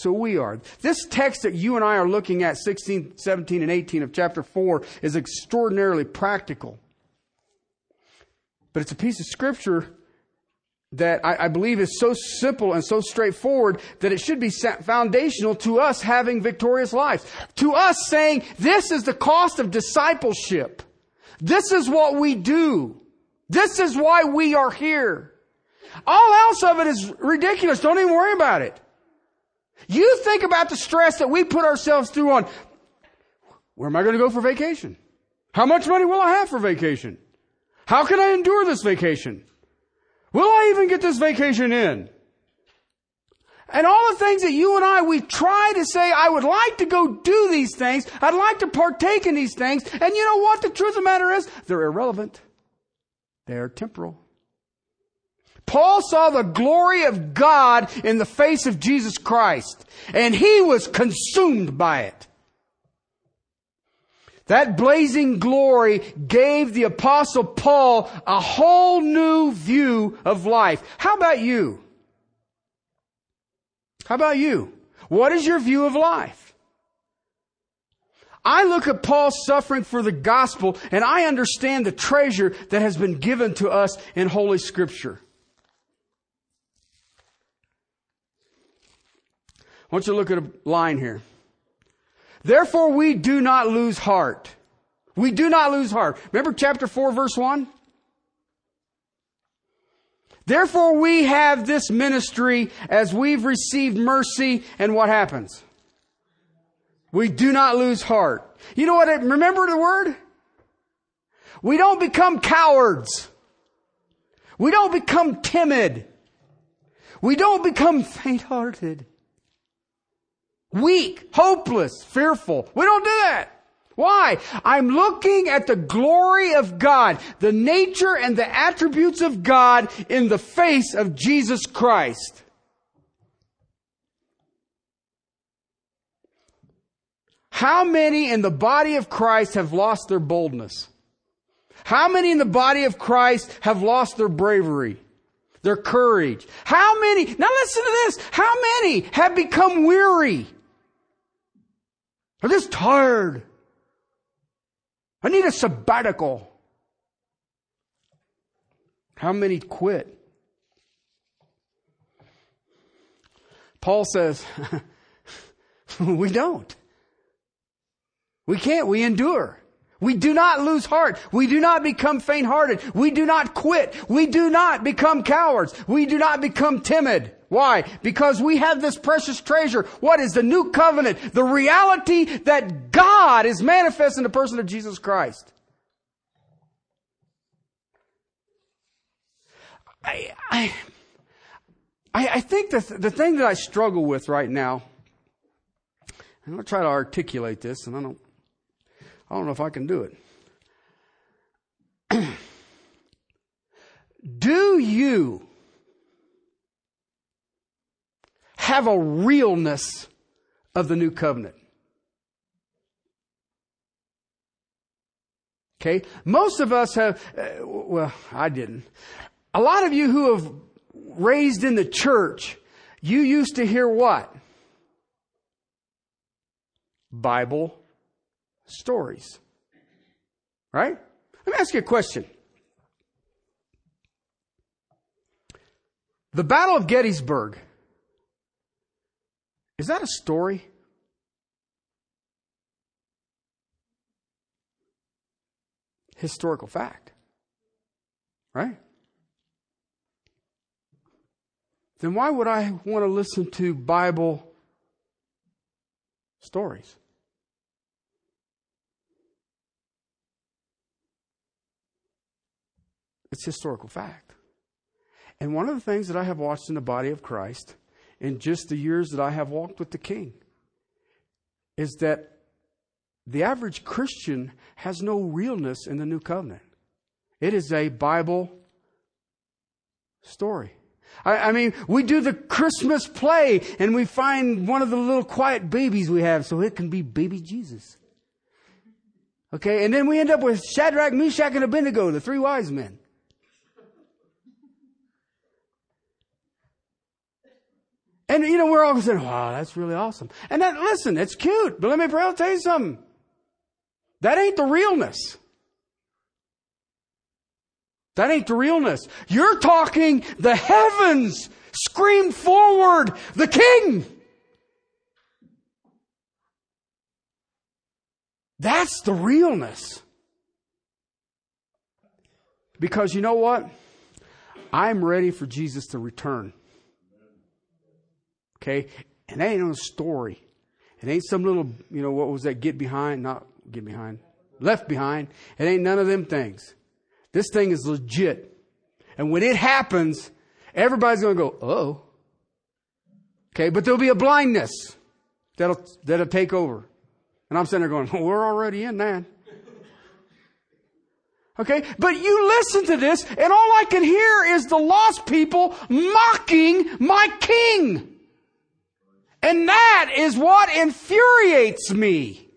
So we are. This text that you and I are looking at, 16, 17, and 18 of chapter 4, is extraordinarily practical. But it's a piece of scripture that I, I, believe is so simple and so straightforward that it should be foundational to us having victorious lives. To us saying, this is the cost of discipleship. This is what we do. This is why we are here. All else of it is ridiculous. Don't even worry about it. You think about the stress that we put ourselves through on where am I going to go for vacation? How much money will I have for vacation? How can I endure this vacation? Will I even get this vacation in? And all the things that you and I, we try to say, I would like to go do these things. I'd like to partake in these things. And you know what? The truth of the matter is, they're irrelevant. They're temporal. Paul saw the glory of God in the face of Jesus Christ, and he was consumed by it. That blazing glory gave the apostle Paul a whole new view of life. How about you? How about you? What is your view of life? I look at Paul's suffering for the gospel and I understand the treasure that has been given to us in Holy Scripture. Want you to look at a line here. Therefore we do not lose heart. We do not lose heart. Remember chapter 4 verse 1? Therefore we have this ministry as we've received mercy and what happens? We do not lose heart. You know what? It, remember the word? We don't become cowards. We don't become timid. We don't become faint-hearted weak, hopeless, fearful. We don't do that. Why? I'm looking at the glory of God, the nature and the attributes of God in the face of Jesus Christ. How many in the body of Christ have lost their boldness? How many in the body of Christ have lost their bravery, their courage? How many, now listen to this, how many have become weary? I'm just tired. I need a sabbatical. How many quit? Paul says, we don't. We can't. We endure. We do not lose heart. We do not become faint hearted. We do not quit. We do not become cowards. We do not become timid. Why? Because we have this precious treasure. What is the new covenant? The reality that God is manifest in the person of Jesus Christ. I, I, I think the, the thing that I struggle with right now, I'm going to try to articulate this, and I don't, I don't know if I can do it. do you have a realness of the new covenant. Okay? Most of us have, uh, well, I didn't. A lot of you who have raised in the church, you used to hear what? Bible stories. Right? Let me ask you a question. The Battle of Gettysburg, is that a story? Historical fact. Right? Then why would I want to listen to Bible stories? It's historical fact. And one of the things that I have watched in the body of Christ in just the years that I have walked with the King is that the average Christian has no realness in the new covenant. It is a Bible story. I, I, mean, we do the Christmas play and we find one of the little quiet babies we have so it can be baby Jesus. Okay, and then we end up with Shadrach, Meshach, and Abednego, the three wise men. And you know, we're all saying, wow, that's really awesome. And then, listen, it's cute, but let me tell you something. That ain't the realness. That ain't the realness. You're talking the heavens scream forward the king. That's the realness. Because you know what? I'm ready for Jesus to return. Okay? And that ain't no story. It ain't some little, you know, what was that? Get behind, not get behind, left behind. It ain't none of them things. This thing is legit. And when it happens, everybody's going to go, oh. Okay, but there'll be a blindness that'll, that'll take over. And I'm sitting there going, well, we're already in that. Okay, but you listen to this and all I can hear is the lost people mocking my king. And that is what infuriates me.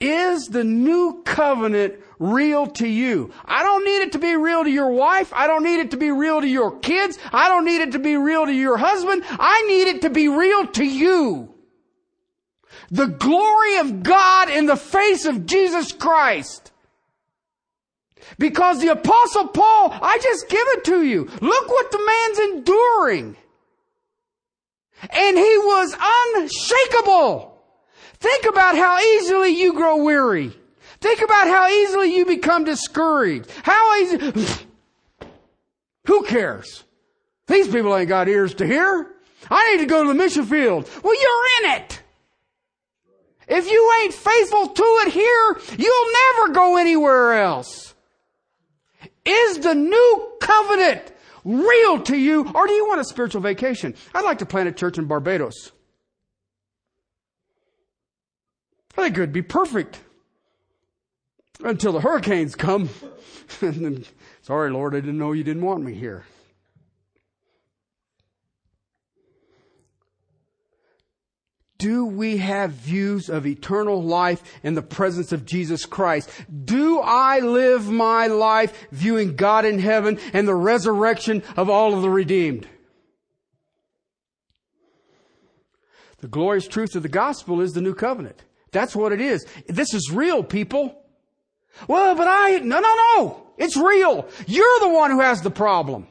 Is the new covenant real to you? I don't need it to be real to your wife. I don't need it to be real to your kids. I don't need it to be real to your husband. I need it to be real to you. The glory of God in the face of Jesus Christ. Because the apostle Paul, I just give it to you. Look what the man's enduring. And he was unshakable. Think about how easily you grow weary. Think about how easily you become discouraged. How easy, who cares? These people ain't got ears to hear. I need to go to the mission field. Well, you're in it. If you ain't faithful to it here, you'll never go anywhere else. Is the new covenant real to you, or do you want a spiritual vacation? I'd like to plant a church in Barbados. I think it would be perfect until the hurricanes come. Sorry, Lord, I didn't know you didn't want me here. Do we have views of eternal life in the presence of Jesus Christ? Do I live my life viewing God in heaven and the resurrection of all of the redeemed? The glorious truth of the gospel is the new covenant. That's what it is. This is real, people. Well, but I, no, no, no. It's real. You're the one who has the problem.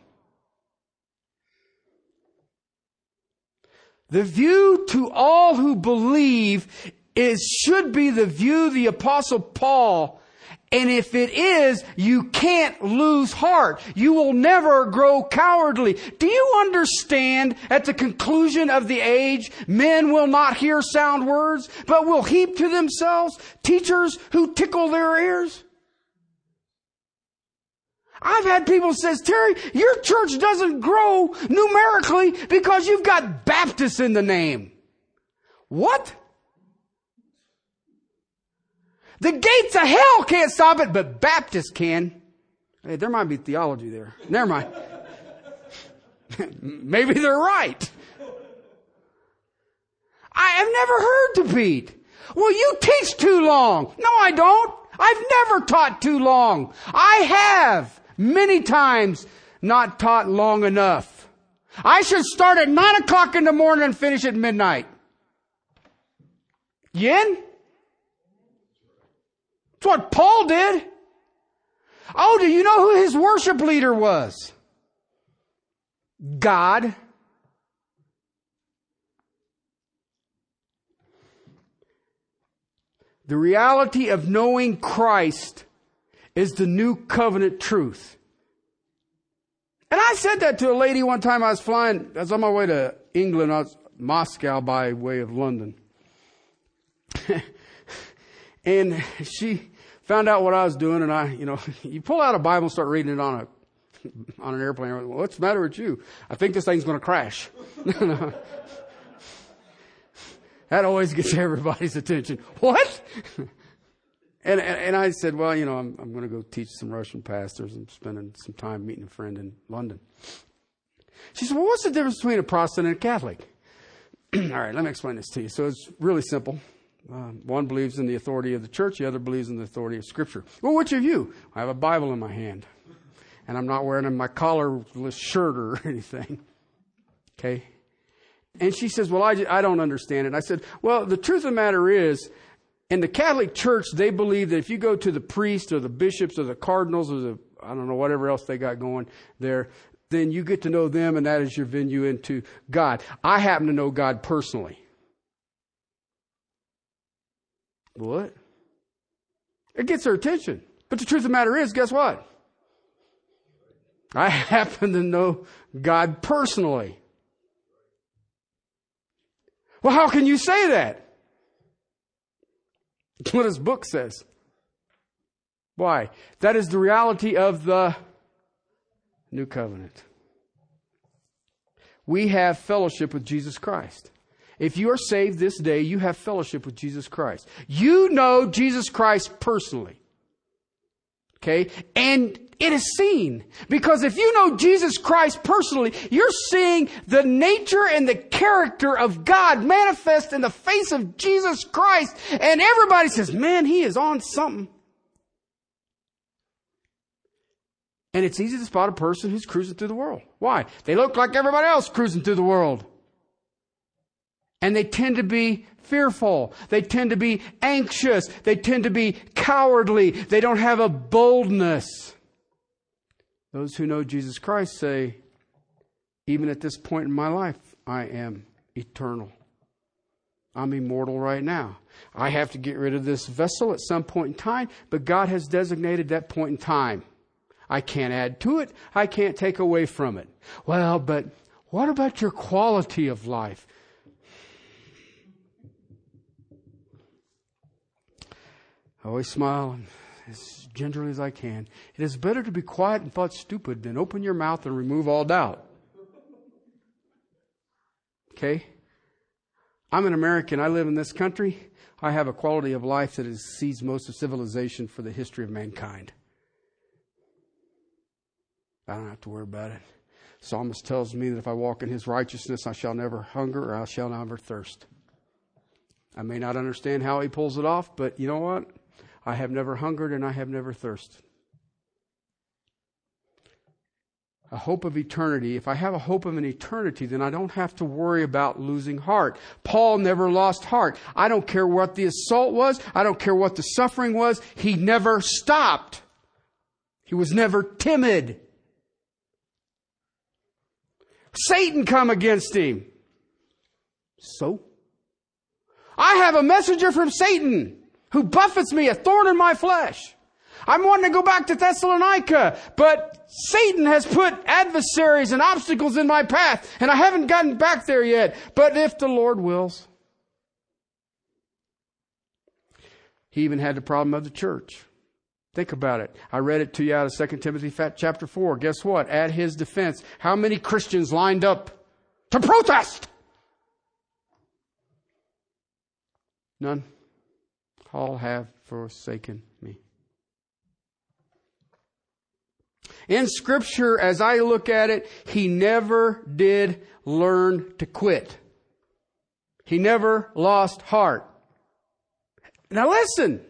The view to all who believe is, should be the view the apostle Paul and if it is, you can't lose heart. You will never grow cowardly. Do you understand at the conclusion of the age, men will not hear sound words, but will heap to themselves teachers who tickle their ears? I've had people says, Terry, your church doesn't grow numerically because you've got Baptists in the name. What? The gates of hell can't stop it, but Baptists can. Hey, there might be theology there. Never mind. Maybe they're right. I have never heard defeat. Well, you teach too long. No, I don't. I've never taught too long. I have many times not taught long enough. I should start at nine o'clock in the morning and finish at midnight. Yin? That's what Paul did. Oh, do you know who his worship leader was? God. The reality of knowing Christ is the new covenant truth. And I said that to a lady one time I was flying, I was on my way to England, I was Moscow by way of London. and she found out what I was doing and I, you know, you pull out a Bible and start reading it on a on an airplane. Well, what's the matter with you? I think this thing's going to crash. that always gets everybody's attention. What? And, and, and, I said, well, you know, I'm, I'm going to go teach some Russian pastors. I'm spending some time meeting a friend in London. She said, well, what's the difference between a Protestant and a Catholic? All right, let me explain this to you. So it's really simple. Um, one believes in the authority of the church, the other believes in the authority of Scripture. Well, which of you? I have a Bible in my hand, and I'm not wearing my collarless shirt or anything. Okay? And she says, Well, I, I don't understand it. I said, Well, the truth of the matter is, in the Catholic Church, they believe that if you go to the priest or the bishops or the cardinals or the, I don't know, whatever else they got going there, then you get to know them and that is your venue into God. I happen to know God personally. What? It gets their attention. But the truth of the matter is, guess what? I happen to know God personally. Well, how can you say that? what his book says. Why? That is the reality of the new covenant. We have fellowship with Jesus Christ. If you are saved this day, you have fellowship with Jesus Christ. You know Jesus Christ personally. Okay? And it is seen. Because if you know Jesus Christ personally, you're seeing the nature and the character of God manifest in the face of Jesus Christ. And everybody says, man, he is on something. And it's easy to spot a person who's cruising through the world. Why? They look like everybody else cruising through the world. And they tend to be fearful. They tend to be anxious. They tend to be cowardly. They don't have a boldness. Those who know Jesus Christ say, even at this point in my life, I am eternal. I'm immortal right now. I have to get rid of this vessel at some point in time, but God has designated that point in time. I can't add to it. I can't take away from it. Well, but what about your quality of life? I always smile as gingerly as I can. It is better to be quiet and thought stupid than open your mouth and remove all doubt. Okay? I'm an American. I live in this country. I have a quality of life that exceeds most of civilization for the history of mankind. I don't have to worry about it. Psalmist tells me that if I walk in his righteousness, I shall never hunger or I shall never thirst. I may not understand how he pulls it off, but you know what? I have never hungered and I have never thirsted. A hope of eternity. If I have a hope of an eternity, then I don't have to worry about losing heart. Paul never lost heart. I don't care what the assault was. I don't care what the suffering was. He never stopped. He was never timid. Satan come against him. So? I have a messenger from Satan who buffets me, a thorn in my flesh. I'm wanting to go back to Thessalonica, but Satan has put adversaries and obstacles in my path, and I haven't gotten back there yet. But if the Lord wills. He even had the problem of the church. Think about it. I read it to you out of 2 Timothy chapter 4. Guess what? At his defense, how many Christians lined up to protest? None all have forsaken me. In Scripture, as I look at it, he never did learn to quit. He never lost heart. Now listen,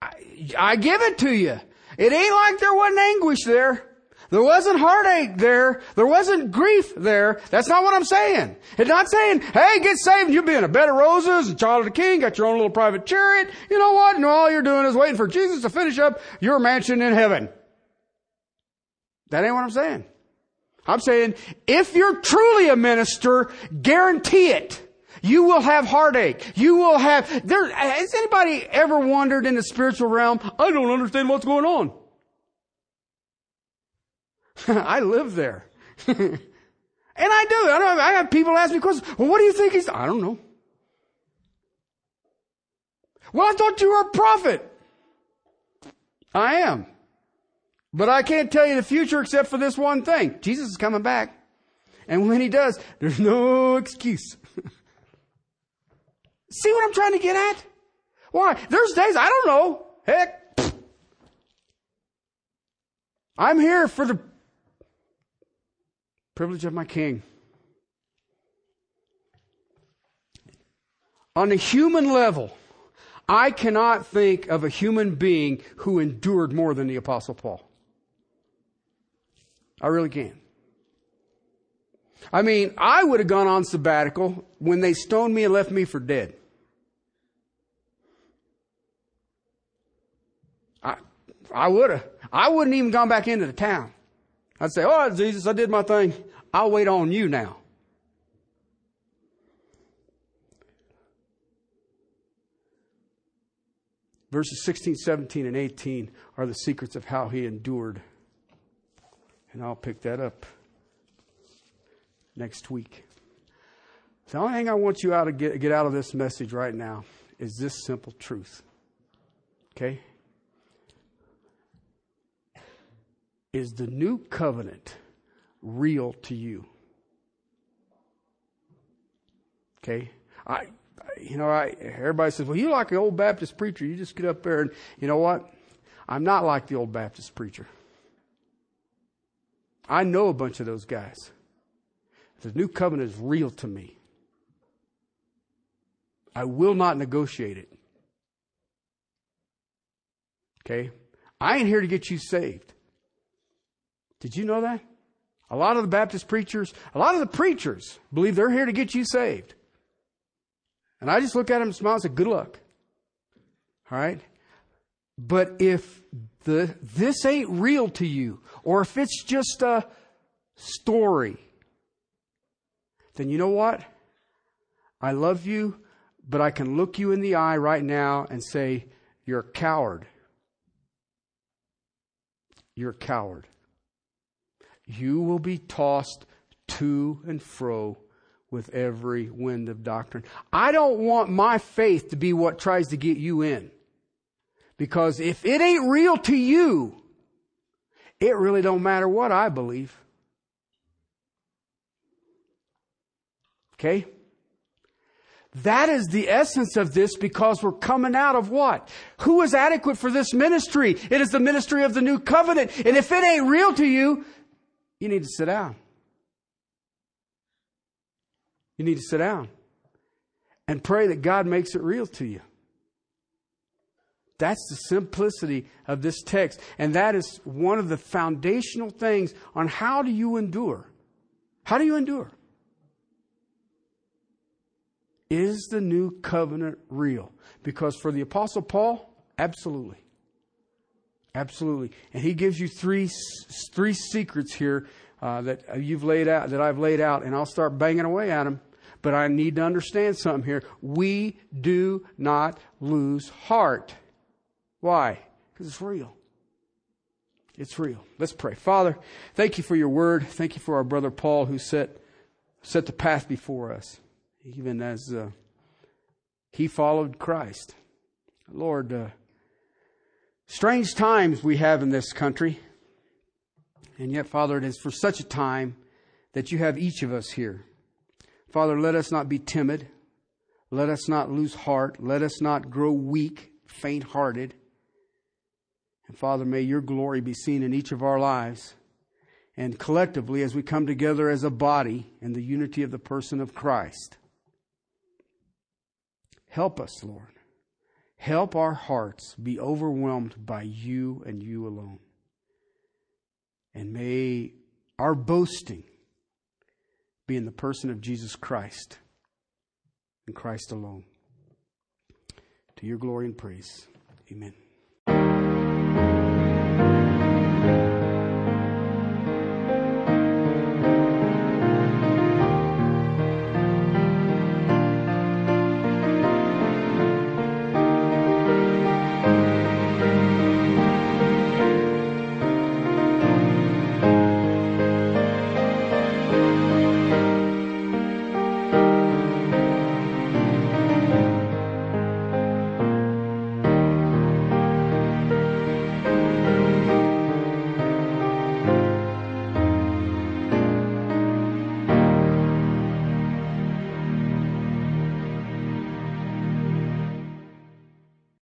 I, I give it to you. It ain't like there wasn't anguish there. There wasn't heartache there. There wasn't grief there. That's not what I'm saying. It's not saying, hey, get saved you'll be in a bed of roses and child of the king, got your own little private chariot. You know what? And all you're doing is waiting for Jesus to finish up your mansion in heaven. That ain't what I'm saying. I'm saying, if you're truly a minister, guarantee it. You will have heartache. You will have, there, has anybody ever wondered in the spiritual realm, I don't understand what's going on? I live there. and I do. I, don't, I have people ask me questions. Well, what do you think he's, I don't know. Well, I thought you were a prophet. I am. But I can't tell you the future except for this one thing. Jesus is coming back. And when he does, there's no excuse. See what I'm trying to get at? Why? There's days, I don't know. Heck. I'm here for the privilege of my king. On a human level, I cannot think of a human being who endured more than the Apostle Paul. I really can't. I mean, I would have gone on sabbatical when they stoned me and left me for dead. I, I would have. I wouldn't even gone back into the town. I'd say, oh, Jesus, I did my thing. I'll wait on you now. Verses 16, 17, and 18 are the secrets of how he endured. And I'll pick that up next week. The only thing I want you out to get, get out of this message right now is this simple truth. Okay? Is the new covenant real to you? Okay? I you know, I everybody says, "Well, you like an old Baptist preacher. You just get up there and you know what? I'm not like the old Baptist preacher. I know a bunch of those guys. The new covenant is real to me. I will not negotiate it. Okay? I ain't here to get you saved. Did you know that? A lot of the Baptist preachers, a lot of the preachers believe they're here to get you saved. And I just look at them and smile and say, good luck. All right? But if the, this ain't real to you, or if it's just a story, then you know what? I love you, but I can look you in the eye right now and say, You're a coward. You're a coward. You will be tossed to and fro with every wind of doctrine. I don't want my faith to be what tries to get you in. Because if it ain't real to you, it really don't matter what I believe. Okay? That is the essence of this because we're coming out of what? Who is adequate for this ministry? It is the ministry of the new covenant. And if it ain't real to you, you need to sit down. You need to sit down and pray that God makes it real to you. That's the simplicity of this text. And that is one of the foundational things on how do you endure? How do you endure? Is the new covenant real? Because for the Apostle Paul, absolutely. Absolutely. And he gives you three, three secrets here uh, that you've laid out, that I've laid out, and I'll start banging away at them. But I need to understand something here. We do not lose heart. Why? Because it's real. It's real. Let's pray. Father, thank you for your word. Thank you for our brother Paul who set, set the path before us, even as uh, he followed Christ. Lord, uh, strange times we have in this country. And yet, Father, it is for such a time that you have each of us here. Father, let us not be timid. Let us not lose heart. Let us not grow weak, faint hearted. And Father, may your glory be seen in each of our lives. And collectively, as we come together as a body in the unity of the person of Christ, help us, Lord. Help our hearts be overwhelmed by you and you alone. And may our boasting be in the person of Jesus Christ and Christ alone. To your glory and praise. Amen.